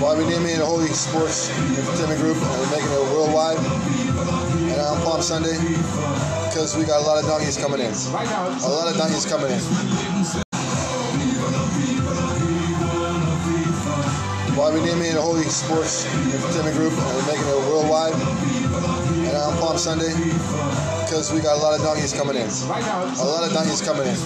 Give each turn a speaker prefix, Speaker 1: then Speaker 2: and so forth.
Speaker 1: Why we named it a Holy Sports Entertainment Group and we're making it worldwide and on Palm Sunday because we got a lot of donkeys coming in. A lot of donkeys coming in. Why we named it a Holy Sports Entertainment Group and we're making it worldwide and on Palm Sunday because we got a lot of donkeys coming in. A lot of donkeys coming in.